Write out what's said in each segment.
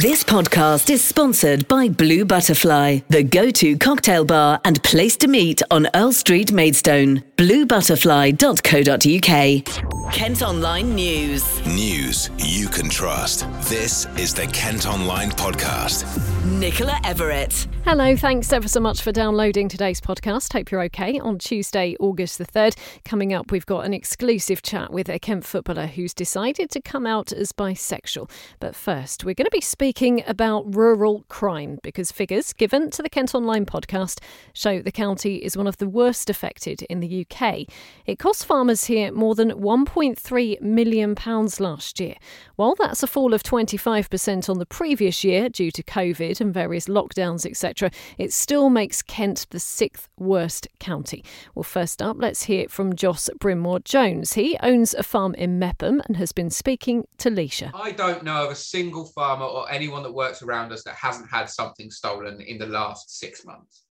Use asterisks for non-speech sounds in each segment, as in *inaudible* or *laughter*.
This podcast is sponsored by Blue Butterfly, the go to cocktail bar and place to meet on Earl Street, Maidstone. BlueButterfly.co.uk. Kent Online News. News you can trust. This is the Kent Online Podcast. Nicola Everett. Hello, thanks ever so much for downloading today's podcast. Hope you're okay. On Tuesday, August the 3rd, coming up, we've got an exclusive chat with a Kent footballer who's decided to come out as bisexual. But first, we're going to be speaking about rural crime because figures given to the Kent Online podcast show the county is one of the worst affected in the UK. It cost farmers here more than £1.3 million last year. While that's a fall of 25% on the previous year due to COVID and various lockdowns, etc., it still makes Kent the sixth worst county. Well, first up, let's hear from Joss Brimmore Jones. He owns a farm in Meopham and has been speaking to Leisha. I don't know of a single farmer or anyone that works around us that hasn't had something stolen in the last six months.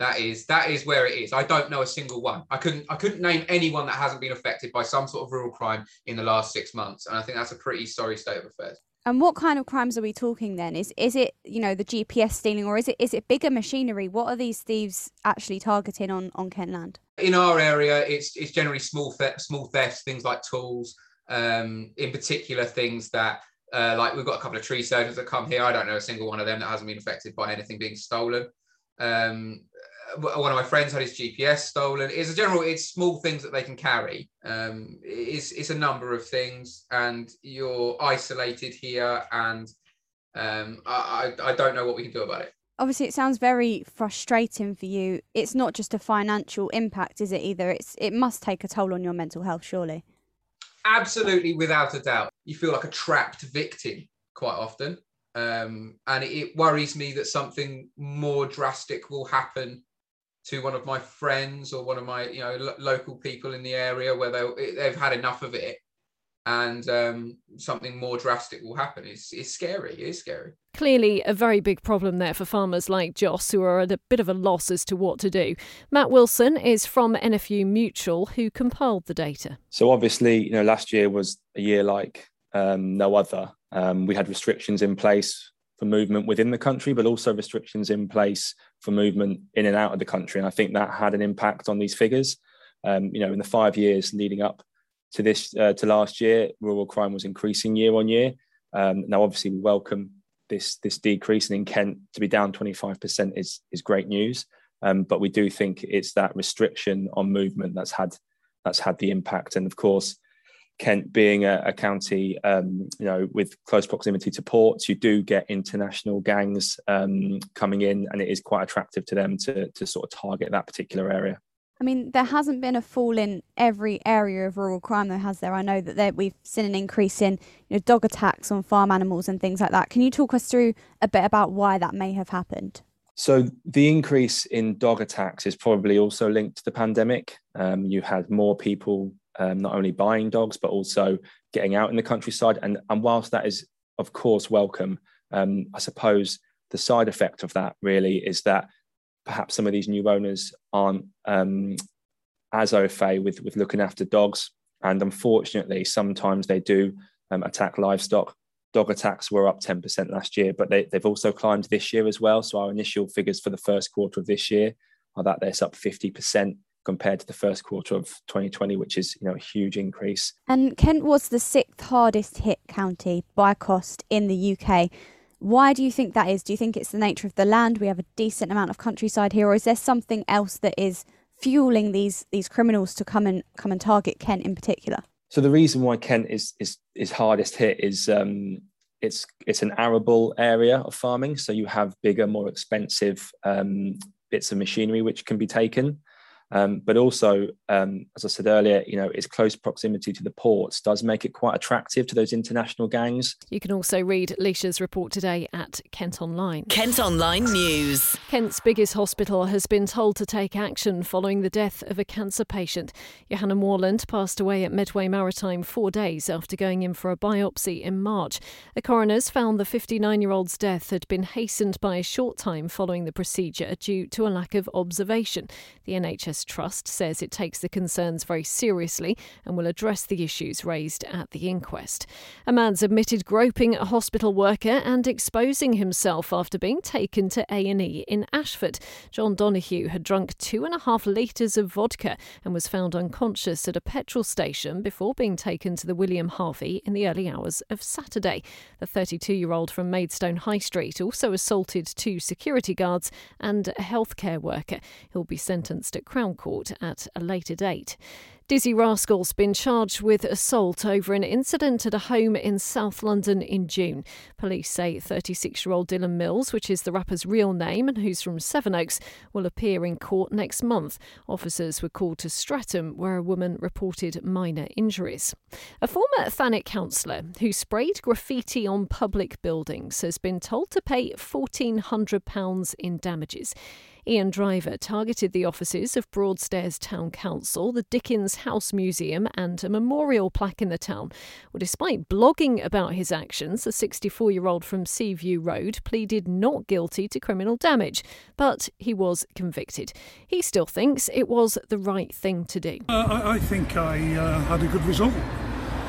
That is that is where it is. I don't know a single one. I couldn't I couldn't name anyone that hasn't been affected by some sort of rural crime in the last six months, and I think that's a pretty sorry state of affairs. And what kind of crimes are we talking then? Is is it you know the GPS stealing or is it is it bigger machinery? What are these thieves actually targeting on on Kent land? In our area, it's it's generally small theft, small thefts, things like tools. Um, in particular, things that uh, like we've got a couple of tree surgeons that come here. I don't know a single one of them that hasn't been affected by anything being stolen. Um, one of my friends had his GPS stolen. It's a general, it's small things that they can carry. Um, it's it's a number of things, and you're isolated here, and um, I, I don't know what we can do about it. Obviously, it sounds very frustrating for you. It's not just a financial impact, is it? Either it's it must take a toll on your mental health, surely. Absolutely, without a doubt, you feel like a trapped victim quite often. Um, and it, it worries me that something more drastic will happen to one of my friends or one of my you know lo- local people in the area where they they've had enough of it and um, something more drastic will happen. It's, it's scary. It is scary. Clearly, a very big problem there for farmers like Joss, who are at a bit of a loss as to what to do. Matt Wilson is from NFU Mutual, who compiled the data. So, obviously, you know, last year was a year like um, no other. Um, we had restrictions in place for movement within the country, but also restrictions in place for movement in and out of the country. And I think that had an impact on these figures. Um, you know, in the five years leading up to this uh, to last year, rural crime was increasing year on year. Um, now, obviously, we welcome this this decrease, and in Kent to be down 25% is is great news. Um, but we do think it's that restriction on movement that's had that's had the impact. And of course, Kent being a, a county, um, you know, with close proximity to ports, you do get international gangs um, coming in, and it is quite attractive to them to to sort of target that particular area. I mean, there hasn't been a fall in every area of rural crime, though, has there? I know that there, we've seen an increase in you know, dog attacks on farm animals and things like that. Can you talk us through a bit about why that may have happened? So the increase in dog attacks is probably also linked to the pandemic. Um, you had more people um, not only buying dogs but also getting out in the countryside. And, and whilst that is of course welcome, um, I suppose the side effect of that really is that perhaps some of these new owners aren't um, as au fait with with looking after dogs, and unfortunately, sometimes they do um, attack livestock. Dog attacks were up 10% last year, but they, they've also climbed this year as well. So our initial figures for the first quarter of this year are that they're up 50% compared to the first quarter of 2020, which is you know a huge increase. And Kent was the sixth hardest hit county by cost in the UK. Why do you think that is? Do you think it's the nature of the land? We have a decent amount of countryside here, or is there something else that is fueling these these criminals to come and come and target Kent in particular? So the reason why Kent is is is hardest hit is um, it's it's an arable area of farming, so you have bigger, more expensive um, bits of machinery which can be taken. Um, but also, um, as I said earlier, you know, its close proximity to the ports does make it quite attractive to those international gangs. You can also read Leisha's report today at Kent Online. Kent Online News. Kent's biggest hospital has been told to take action following the death of a cancer patient. Johanna Moreland passed away at Medway Maritime four days after going in for a biopsy in March. The coroners found the 59 year old's death had been hastened by a short time following the procedure due to a lack of observation. The NHS Trust says it takes the concerns very seriously and will address the issues raised at the inquest. A man's admitted groping a hospital worker and exposing himself after being taken to A&E in Ashford. John Donoghue had drunk two and a half litres of vodka and was found unconscious at a petrol station before being taken to the William Harvey in the early hours of Saturday. The 32 year old from Maidstone High Street also assaulted two security guards and a healthcare worker. He'll be sentenced at Crown Court at a later date. Dizzee Rascal's been charged with assault over an incident at a home in South London in June. Police say 36 year old Dylan Mills, which is the rapper's real name and who's from Sevenoaks, will appear in court next month. Officers were called to Streatham, where a woman reported minor injuries. A former Thanet councillor who sprayed graffiti on public buildings has been told to pay £1,400 in damages. Ian Driver targeted the offices of Broadstairs Town Council, the Dickens House Museum, and a memorial plaque in the town. Well, despite blogging about his actions, the 64 year old from Seaview Road pleaded not guilty to criminal damage, but he was convicted. He still thinks it was the right thing to do. Uh, I, I, think I uh, had a good result.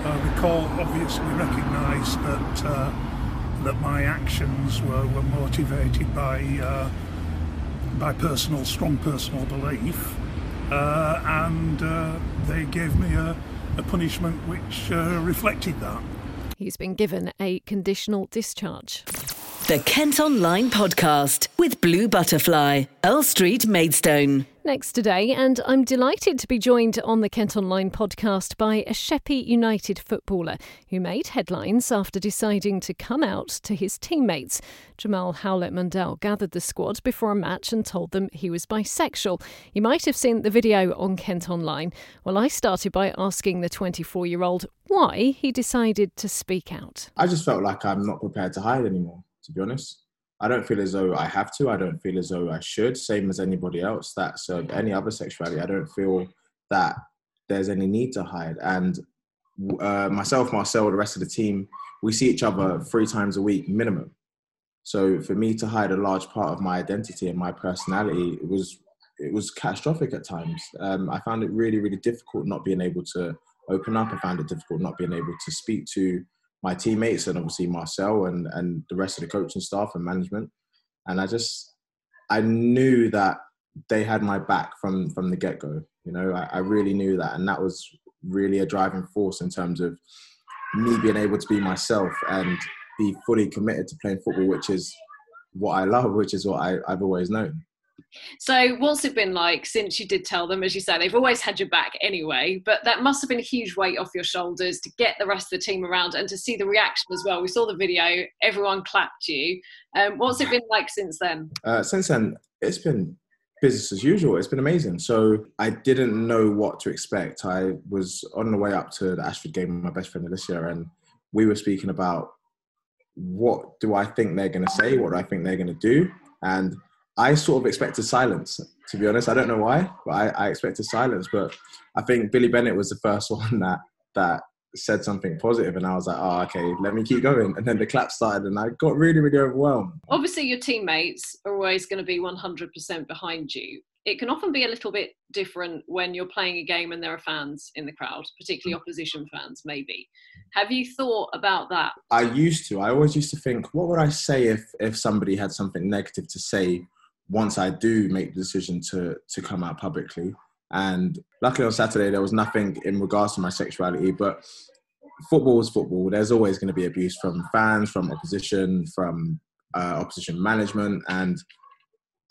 Uh, the court obviously recognised that uh, that my actions were, were motivated by uh, by personal, strong personal belief, uh, and uh, they gave me a, a punishment which uh, reflected that. He's been given a conditional discharge. The Kent Online Podcast with Blue Butterfly, Earl Street, Maidstone. Next today, and I'm delighted to be joined on the Kent Online podcast by a Sheppey United footballer who made headlines after deciding to come out to his teammates. Jahmal Howlett-Mundle gathered the squad before a match and told them he was bisexual. You might have seen the video on Kent Online. Well, I started by asking the 24 year old why he decided to speak out. I just felt like I'm not prepared to hide anymore, to be honest. I don't feel as though I have to. I don't feel as though I should. Same as anybody else that's uh, any other sexuality. I don't feel that there's any need to hide. And uh, myself, Marcel, the rest of the team, we see each other three times a week minimum. So for me to hide a large part of my identity and my personality, it was it was catastrophic at times. Um, I found it really, really difficult not being able to open up. I found it difficult not being able to speak to my teammates and obviously Marcel and, and the rest of the coaching staff and management. And I just, I knew that they had my back from, from the get go. You know, I, I really knew that. And that was really a driving force in terms of me being able to be myself and be fully committed to playing football, which is what I love, which is what I, I've always known. So, what's it been like since you did tell them? As you say, they've always had your back anyway, but that must have been a huge weight off your shoulders to get the rest of the team around and to see the reaction as well. We saw the video, everyone clapped you. Um, what's it been like since then? Uh, since then, it's been business as usual. It's been amazing. So, I didn't know what to expect. I was on the way up to the Ashford game with my best friend Alicia, and we were speaking about what do I think they're going to say? What do I think they're going to do? And I sort of expected silence, to be honest. I don't know why, but I, I expected silence. But I think Billy Bennett was the first *laughs* one that that said something positive and I was like, oh, okay, let me keep going. And then the clap started and I got really, really overwhelmed. Obviously, your teammates are always going to be 100% behind you. It can often be a little bit different when you're playing a game and there are fans in the crowd, particularly hmm. opposition fans, maybe. Have you thought about that? I used to. I always used to think, what would I say if, if somebody had something negative to say once I do make the decision to to come out publicly. And luckily on Saturday there was nothing in regards to my sexuality, but football is football. There's always going to be abuse from fans, from opposition, from uh, opposition management, and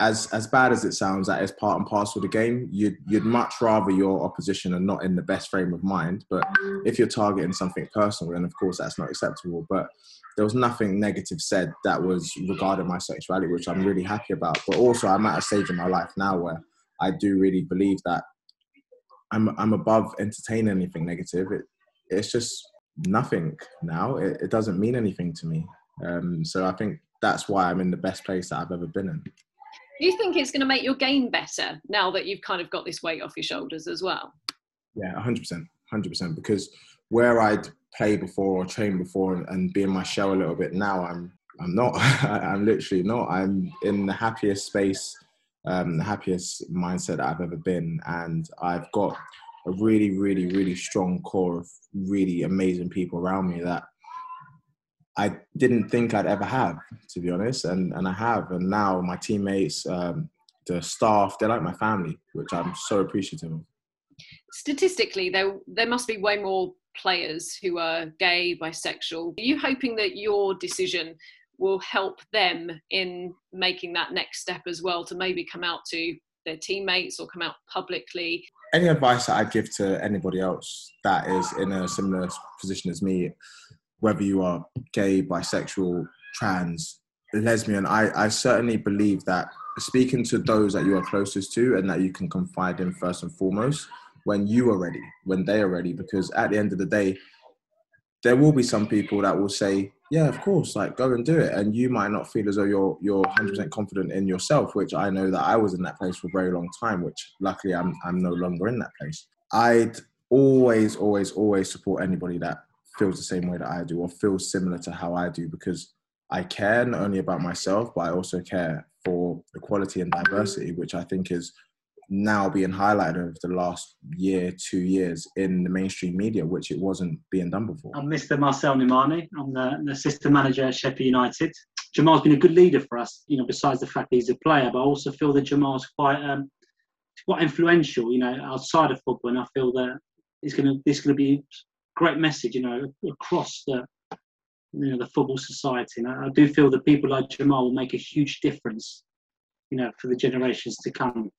as as bad as it sounds, that is part and parcel of the game. You'd you'd much rather your opposition are not in the best frame of mind. But if you're targeting something personal, then of course that's not acceptable. But there was nothing negative said that was regarding my sexuality, which I'm really happy about. But also, I'm at a stage in my life now where I do really believe that I'm I'm above entertaining anything negative. It it's just nothing now. It, it doesn't mean anything to me. Um, so I think that's why I'm in the best place that I've ever been in. You think it's going to make your game better now that you've kind of got this weight off your shoulders as well? Yeah, 100%. 100%. Because where I'd play before or train before and, and be in my shell a little bit now, I'm I'm not. *laughs* I'm literally not. I'm in the happiest space um, the happiest mindset that I've ever been, and I've got a really, really, really strong core of really amazing people around me that I didn't think I'd ever have, to be honest, and and I have, and now my teammates, um, the staff, they're like my family, which I'm so appreciative of. Statistically, there there must be way more players who are gay, bisexual. Are you hoping that your decision will help them in making that next step as well to maybe come out to their teammates or come out publicly? Any advice that I give to anybody else that is in a similar position as me, whether you are gay, bisexual, trans, lesbian, I, I certainly believe that speaking to those that you are closest to and that you can confide in first and foremost when you are ready, when they are ready, because at the end of the day, there will be some people that will say, yeah, of course, like go and do it. And you might not feel as though you're you're 100% confident in yourself, which I know that I was in that place for a very long time, which luckily I'm I'm no longer in that place. I'd always, always, always support anybody that feels the same way that I do or feels similar to how I do because I care not only about myself, but I also care for equality and diversity, which I think is now being highlighted over the last year, two years in the mainstream media, which it wasn't being done before. I'm Mr. Marcel Nimani. I'm the, the assistant manager at Sheppey United. Jahmal's been a good leader for us, you know, besides the fact that he's a player, but I also feel that Jahmal's quite um, quite influential, you know, outside of football, and I feel that it's gonna this gonna be great message, you know, across the you know the football society. And I, I do feel that people like Jahmal will make a huge difference, you know, for the generations to come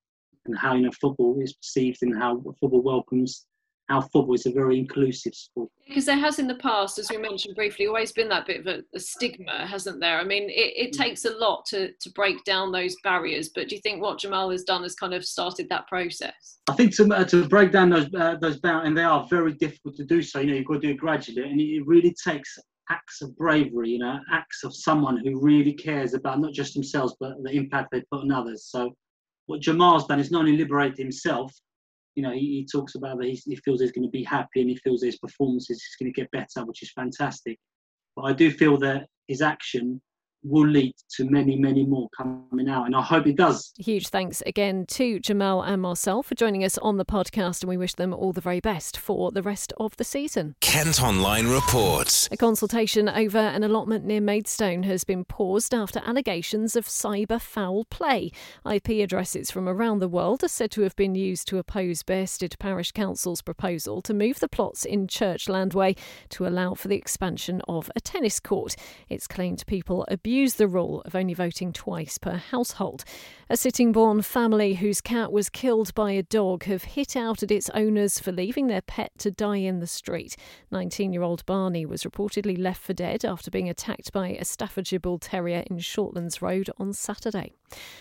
and how you know football is perceived and how football welcomes how football is a very inclusive sport. Because there has in the past, as we mentioned briefly, always been that bit of a, a stigma, hasn't there? I mean, it, it, mm. takes a lot to, to break down those barriers, but do you think what Jahmal has done has kind of started that process? I think to, uh, to break down those uh, those barriers, and they are very difficult to do so, you know, you've got to do it gradually, and it really takes acts of bravery, you know, acts of someone who really cares about not just themselves, but the impact they put on others. So what Jahmal's done is not only liberate himself, you know, he, he talks about that he, he feels he's going to be happy and he feels his performance is going to get better, which is fantastic. But I do feel that his action will lead to many, many more coming out. And I hope it does. Huge thanks again to Jahmal and Marcel for joining us on the podcast. And we wish them all the very best for the rest of the season. Kent Online reports. A consultation over an allotment near Maidstone has been paused after allegations of cyber foul play. IP addresses from around the world are said to have been used to oppose Bearsted Parish Council's proposal to move the plots in Churchland Way to allow for the expansion of a tennis court. It's claimed people abused abuse the rule of only voting twice per household. A Sittingbourne family whose cat was killed by a dog have hit out at its owners for leaving their pet to die in the street. 19 year old Barney was reportedly left for dead after being attacked by a Staffordshire Bull Terrier in Shortlands Road on Saturday.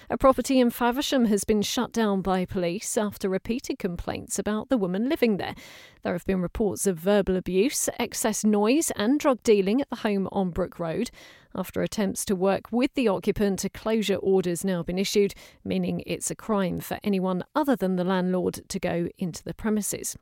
A property in Faversham has been shut down by police after repeated complaints about the woman living there. There have been reports of verbal abuse, excess noise, and drug dealing at the home on Brook Road. After attempts to work with the occupant, a closure order's now been issued, meaning it's a crime for anyone other than the landlord to go into the premises.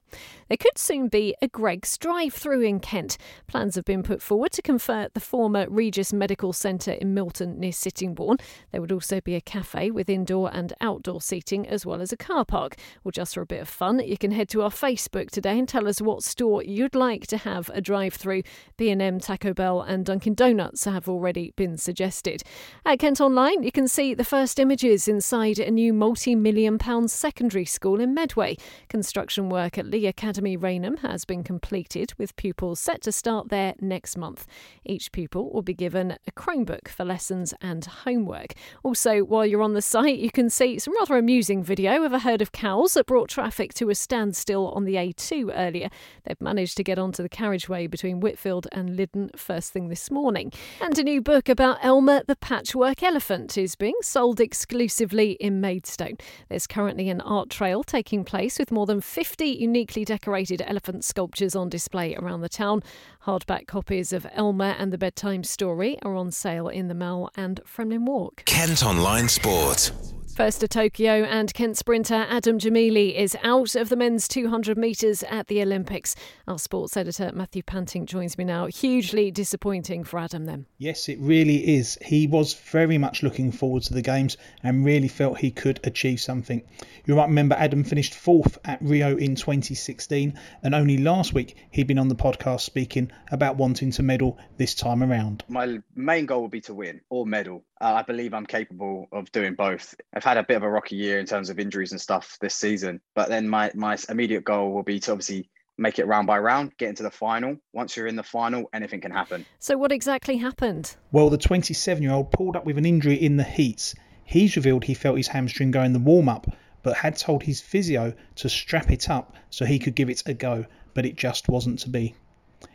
There could soon be a Greggs drive through in Kent. Plans have been put forward to convert the former Regis Medical Centre in Milton near Sittingbourne. There would also be a cafe with indoor and outdoor seating as well as a car park. Well, just for a bit of fun, you can head to our Facebook today and tell us what store you'd like to have a drive through. B&M, Taco Bell and Dunkin Donuts have already been suggested. At Kent Online, you can see the first images inside a new multi million pound secondary school in Medway. Construction work at Leigh Academy Rainham has been completed, with pupils set to start there next month. Each pupil will be given a Chromebook for lessons and homework. Also, while you're on the site, you can see some rather amusing video of a herd of cows that brought traffic to a standstill on the A2 earlier. They've managed to get onto the carriageway between Whitfield and Lydden first thing this morning. And a new book about Elmer the Patchwork Elephant is being sold exclusively in Maidstone. There's currently an art trail taking place with more than 50 uniquely decorated elephant sculptures on display around the town. Hardback copies of Elmer and the Bedtime Story are on sale in the Mall and Fremlin Walk. Kent Online Sport. First to Tokyo, and Kent sprinter Adam Gemili is out of the men's 200 metres at the Olympics. Our sports editor Matthew Panting joins me now. Hugely disappointing for Adam, then. Yes, it really is. He was very much looking forward to the Games and really felt he could achieve something. You might remember Adam finished fourth at Rio in 2016, and only last week he'd been on the podcast speaking about wanting to medal this time around. My main goal would be to win or medal. Uh, I believe I'm capable of doing both. I've had a bit of a rocky year in terms of injuries and stuff this season, but then my my immediate goal will be to obviously make it round by round, get into the final. Once you're in the final, anything can happen. So, what exactly happened? Well, the 27 year old pulled up with an injury in the heats. He's revealed he felt his hamstring go in the warm up, but had told his physio to strap it up so he could give it a go, but it just wasn't to be.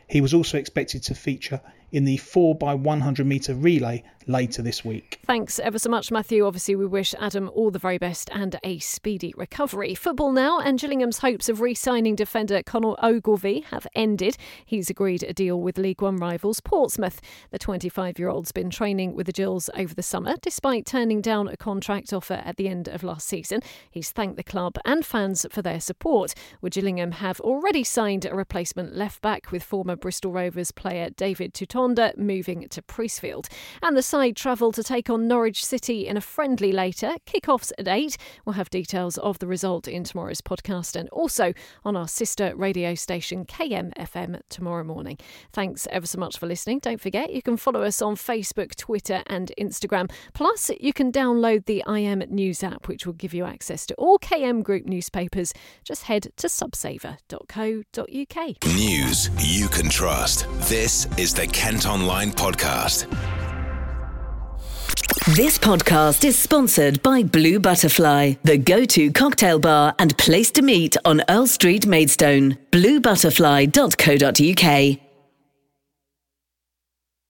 He was also expected to feature in the 4x100 metre relay later this week. Thanks ever so much, Matthew. Obviously, we wish Adam all the very best and a speedy recovery. Football now, and Gillingham's hopes of re signing defender Connor Ogilvie have ended. He's agreed a deal with League One rivals Portsmouth. The 25 year old's been training with the Gills over the summer, despite turning down a contract offer at the end of last season. He's thanked the club and fans for their support. With Gillingham have already signed a replacement left back with former Bristol Rovers player David Moving to Priestfield. And the side travel to take on Norwich City in a friendly later. Kickoffs at 8. We'll have details of the result in tomorrow's podcast and also on our sister radio station KMFM tomorrow morning. Thanks ever so much for listening. Don't forget you can follow us on Facebook, Twitter, and Instagram. Plus, you can download the IM News app, which will give you access to all KM Group newspapers. Just head to subsaver.co.uk. News you can trust. This is the Online Podcast. This podcast is sponsored by Blue Butterfly, the go to cocktail bar and place to meet on Earl Street, Maidstone. BlueButterfly.co.uk.